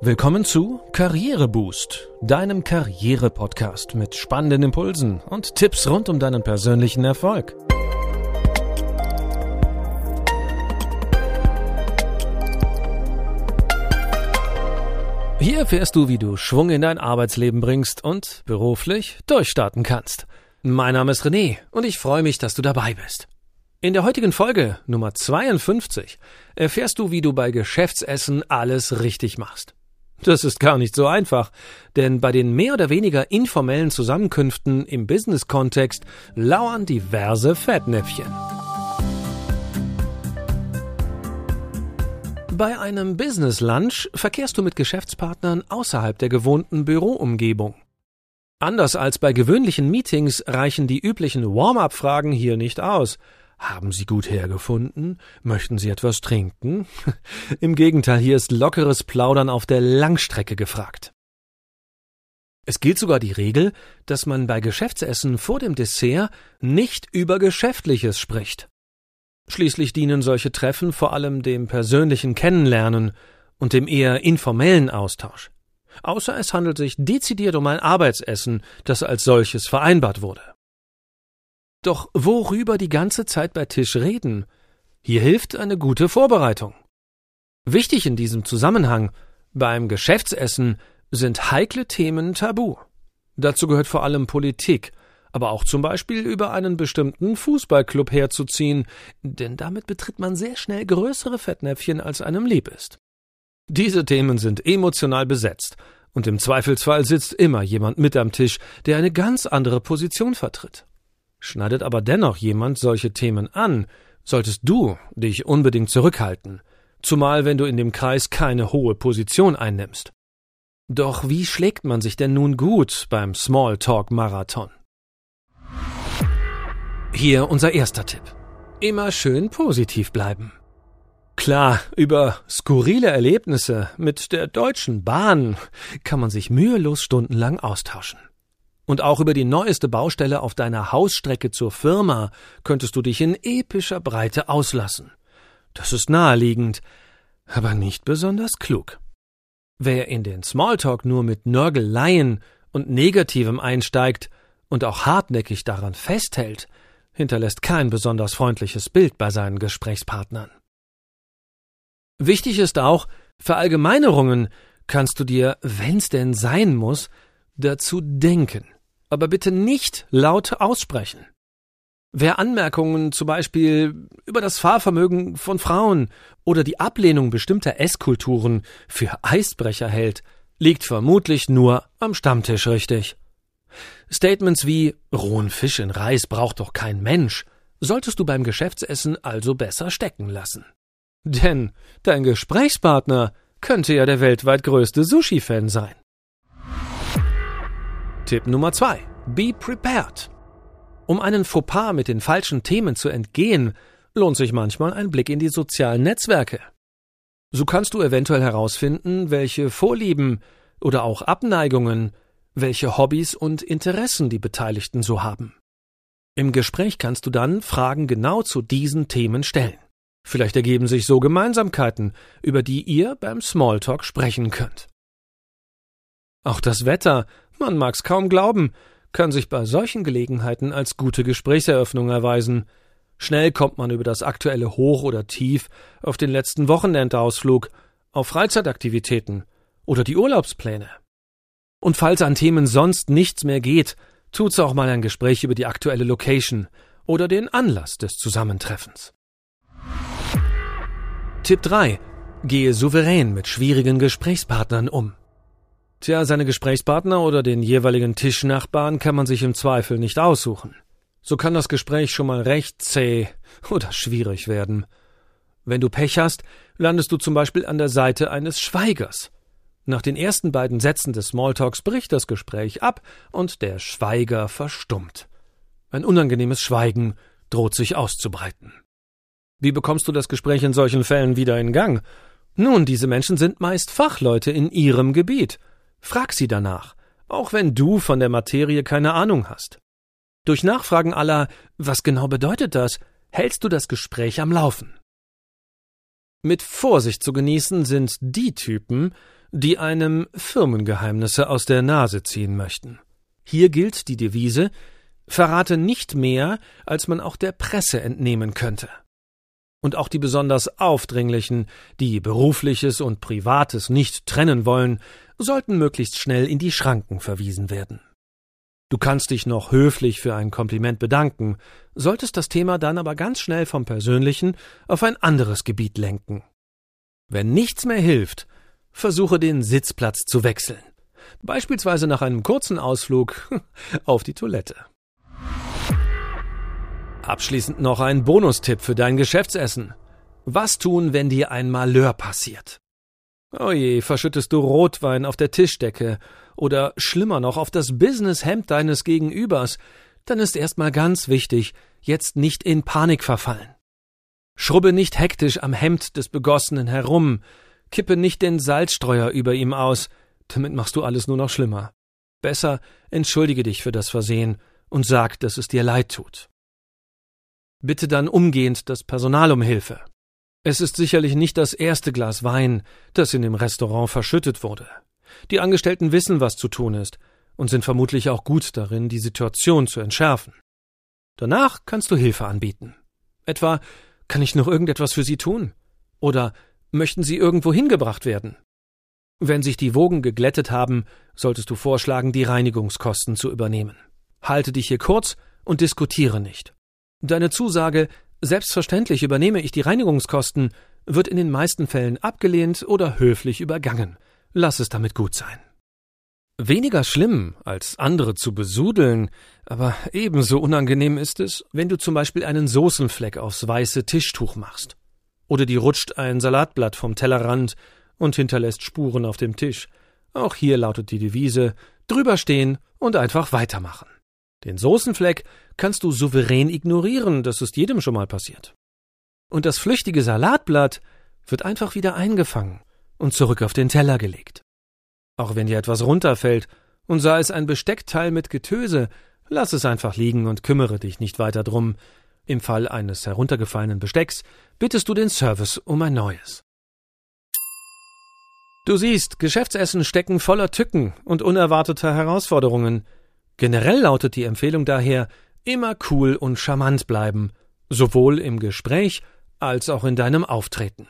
Willkommen zu Karriereboost, deinem Karriere-Podcast mit spannenden Impulsen und Tipps rund um deinen persönlichen Erfolg. Hier erfährst du, wie du Schwung in dein Arbeitsleben bringst und beruflich durchstarten kannst. Mein Name ist René und ich freue mich, dass du dabei bist. In der heutigen Folge Nummer 52 erfährst du, wie du bei Geschäftsessen alles richtig machst. Das ist gar nicht so einfach, denn bei den mehr oder weniger informellen Zusammenkünften im Business-Kontext lauern diverse Fettnäpfchen. Bei einem Business Lunch verkehrst du mit Geschäftspartnern außerhalb der gewohnten Büroumgebung. Anders als bei gewöhnlichen Meetings reichen die üblichen Warm-up-Fragen hier nicht aus. Haben Sie gut hergefunden? Möchten Sie etwas trinken? Im Gegenteil, hier ist lockeres Plaudern auf der Langstrecke gefragt. Es gilt sogar die Regel, dass man bei Geschäftsessen vor dem Dessert nicht über Geschäftliches spricht. Schließlich dienen solche Treffen vor allem dem persönlichen Kennenlernen und dem eher informellen Austausch. Außer es handelt sich dezidiert um ein Arbeitsessen, das als solches vereinbart wurde. Doch worüber die ganze Zeit bei Tisch reden? Hier hilft eine gute Vorbereitung. Wichtig in diesem Zusammenhang beim Geschäftsessen sind heikle Themen tabu. Dazu gehört vor allem Politik, aber auch zum Beispiel über einen bestimmten Fußballclub herzuziehen, denn damit betritt man sehr schnell größere Fettnäpfchen, als einem lieb ist. Diese Themen sind emotional besetzt, und im Zweifelsfall sitzt immer jemand mit am Tisch, der eine ganz andere Position vertritt. Schneidet aber dennoch jemand solche Themen an, solltest du dich unbedingt zurückhalten, zumal wenn du in dem Kreis keine hohe Position einnimmst. Doch wie schlägt man sich denn nun gut beim Smalltalk-Marathon? Hier unser erster Tipp. Immer schön positiv bleiben. Klar, über skurrile Erlebnisse mit der Deutschen Bahn kann man sich mühelos stundenlang austauschen. Und auch über die neueste Baustelle auf deiner Hausstrecke zur Firma könntest du dich in epischer Breite auslassen. Das ist naheliegend, aber nicht besonders klug. Wer in den Smalltalk nur mit Nörgeleien und Negativem einsteigt und auch hartnäckig daran festhält, hinterlässt kein besonders freundliches Bild bei seinen Gesprächspartnern. Wichtig ist auch, Verallgemeinerungen kannst du dir, wenn's denn sein muss, dazu denken aber bitte nicht laut aussprechen. Wer Anmerkungen zum Beispiel über das Fahrvermögen von Frauen oder die Ablehnung bestimmter Esskulturen für Eisbrecher hält, liegt vermutlich nur am Stammtisch richtig. Statements wie rohen Fisch in Reis braucht doch kein Mensch solltest du beim Geschäftsessen also besser stecken lassen. Denn dein Gesprächspartner könnte ja der weltweit größte Sushi-Fan sein. Tipp Nummer zwei: Be prepared. Um einen Fauxpas mit den falschen Themen zu entgehen, lohnt sich manchmal ein Blick in die sozialen Netzwerke. So kannst du eventuell herausfinden, welche Vorlieben oder auch Abneigungen, welche Hobbys und Interessen die Beteiligten so haben. Im Gespräch kannst du dann Fragen genau zu diesen Themen stellen. Vielleicht ergeben sich so Gemeinsamkeiten, über die ihr beim Smalltalk sprechen könnt. Auch das Wetter man mag's kaum glauben, kann sich bei solchen Gelegenheiten als gute Gesprächseröffnung erweisen. Schnell kommt man über das aktuelle Hoch oder Tief auf den letzten Wochenendausflug, auf Freizeitaktivitäten oder die Urlaubspläne. Und falls an Themen sonst nichts mehr geht, tut's auch mal ein Gespräch über die aktuelle Location oder den Anlass des Zusammentreffens. Tipp 3. Gehe souverän mit schwierigen Gesprächspartnern um. Tja, seine Gesprächspartner oder den jeweiligen Tischnachbarn kann man sich im Zweifel nicht aussuchen. So kann das Gespräch schon mal recht zäh oder schwierig werden. Wenn du Pech hast, landest du zum Beispiel an der Seite eines Schweigers. Nach den ersten beiden Sätzen des Smalltalks bricht das Gespräch ab und der Schweiger verstummt. Ein unangenehmes Schweigen droht sich auszubreiten. Wie bekommst du das Gespräch in solchen Fällen wieder in Gang? Nun, diese Menschen sind meist Fachleute in ihrem Gebiet Frag sie danach, auch wenn du von der Materie keine Ahnung hast. Durch Nachfragen aller, was genau bedeutet das, hältst du das Gespräch am Laufen. Mit Vorsicht zu genießen sind die Typen, die einem Firmengeheimnisse aus der Nase ziehen möchten. Hier gilt die Devise Verrate nicht mehr, als man auch der Presse entnehmen könnte. Und auch die besonders Aufdringlichen, die berufliches und privates nicht trennen wollen, sollten möglichst schnell in die Schranken verwiesen werden. Du kannst dich noch höflich für ein Kompliment bedanken, solltest das Thema dann aber ganz schnell vom Persönlichen auf ein anderes Gebiet lenken. Wenn nichts mehr hilft, versuche den Sitzplatz zu wechseln. Beispielsweise nach einem kurzen Ausflug auf die Toilette. Abschließend noch ein Bonustipp für dein Geschäftsessen. Was tun, wenn dir ein Malheur passiert? Oje, verschüttest du Rotwein auf der Tischdecke oder schlimmer noch auf das Businesshemd deines Gegenübers, dann ist erstmal ganz wichtig, jetzt nicht in Panik verfallen. Schrubbe nicht hektisch am Hemd des Begossenen herum, kippe nicht den Salzstreuer über ihm aus, damit machst du alles nur noch schlimmer. Besser entschuldige dich für das Versehen und sag, dass es dir leid tut. Bitte dann umgehend das Personal um Hilfe. Es ist sicherlich nicht das erste Glas Wein, das in dem Restaurant verschüttet wurde. Die Angestellten wissen, was zu tun ist, und sind vermutlich auch gut darin, die Situation zu entschärfen. Danach kannst du Hilfe anbieten. Etwa, kann ich noch irgendetwas für Sie tun? Oder möchten Sie irgendwo hingebracht werden? Wenn sich die Wogen geglättet haben, solltest du vorschlagen, die Reinigungskosten zu übernehmen. Halte dich hier kurz und diskutiere nicht. Deine Zusage, selbstverständlich übernehme ich die Reinigungskosten, wird in den meisten Fällen abgelehnt oder höflich übergangen. Lass es damit gut sein. Weniger schlimm, als andere zu besudeln, aber ebenso unangenehm ist es, wenn du zum Beispiel einen Soßenfleck aufs weiße Tischtuch machst. Oder dir rutscht ein Salatblatt vom Tellerrand und hinterlässt Spuren auf dem Tisch. Auch hier lautet die Devise drüber stehen und einfach weitermachen. Den Soßenfleck kannst du souverän ignorieren, das ist jedem schon mal passiert. Und das flüchtige Salatblatt wird einfach wieder eingefangen und zurück auf den Teller gelegt. Auch wenn dir etwas runterfällt und sei es ein Besteckteil mit Getöse, lass es einfach liegen und kümmere dich nicht weiter drum. Im Fall eines heruntergefallenen Bestecks bittest du den Service um ein neues. Du siehst, Geschäftsessen stecken voller Tücken und unerwarteter Herausforderungen. Generell lautet die Empfehlung daher, immer cool und charmant bleiben, sowohl im Gespräch als auch in deinem Auftreten.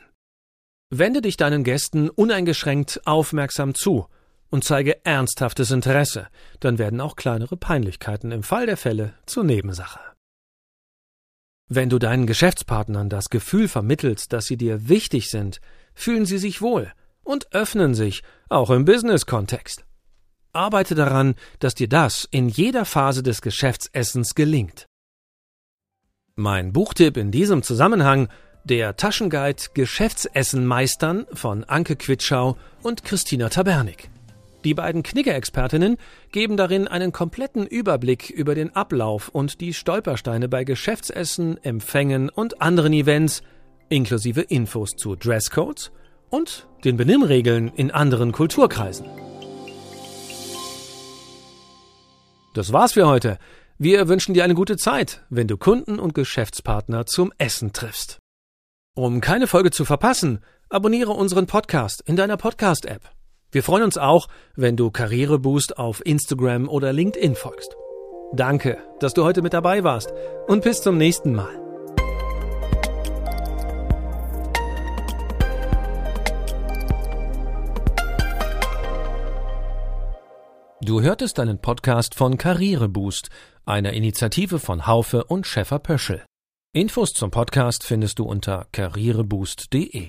Wende dich deinen Gästen uneingeschränkt aufmerksam zu und zeige ernsthaftes Interesse, dann werden auch kleinere Peinlichkeiten im Fall der Fälle zur Nebensache. Wenn du deinen Geschäftspartnern das Gefühl vermittelst, dass sie dir wichtig sind, fühlen sie sich wohl und öffnen sich, auch im Business-Kontext. Arbeite daran, dass dir das in jeder Phase des Geschäftsessens gelingt. Mein Buchtipp in diesem Zusammenhang der Taschenguide Geschäftsessen meistern von Anke Quitschau und Christina Tabernik. Die beiden Knigge-Expertinnen geben darin einen kompletten Überblick über den Ablauf und die Stolpersteine bei Geschäftsessen, Empfängen und anderen Events, inklusive Infos zu Dresscodes und den Benimmregeln in anderen Kulturkreisen. Das war's für heute. Wir wünschen dir eine gute Zeit, wenn du Kunden und Geschäftspartner zum Essen triffst. Um keine Folge zu verpassen, abonniere unseren Podcast in deiner Podcast-App. Wir freuen uns auch, wenn du Karriereboost auf Instagram oder LinkedIn folgst. Danke, dass du heute mit dabei warst und bis zum nächsten Mal. Du hörtest einen Podcast von Karriereboost, einer Initiative von Haufe und Schäfer Pöschel. Infos zum Podcast findest du unter karriereboost.de.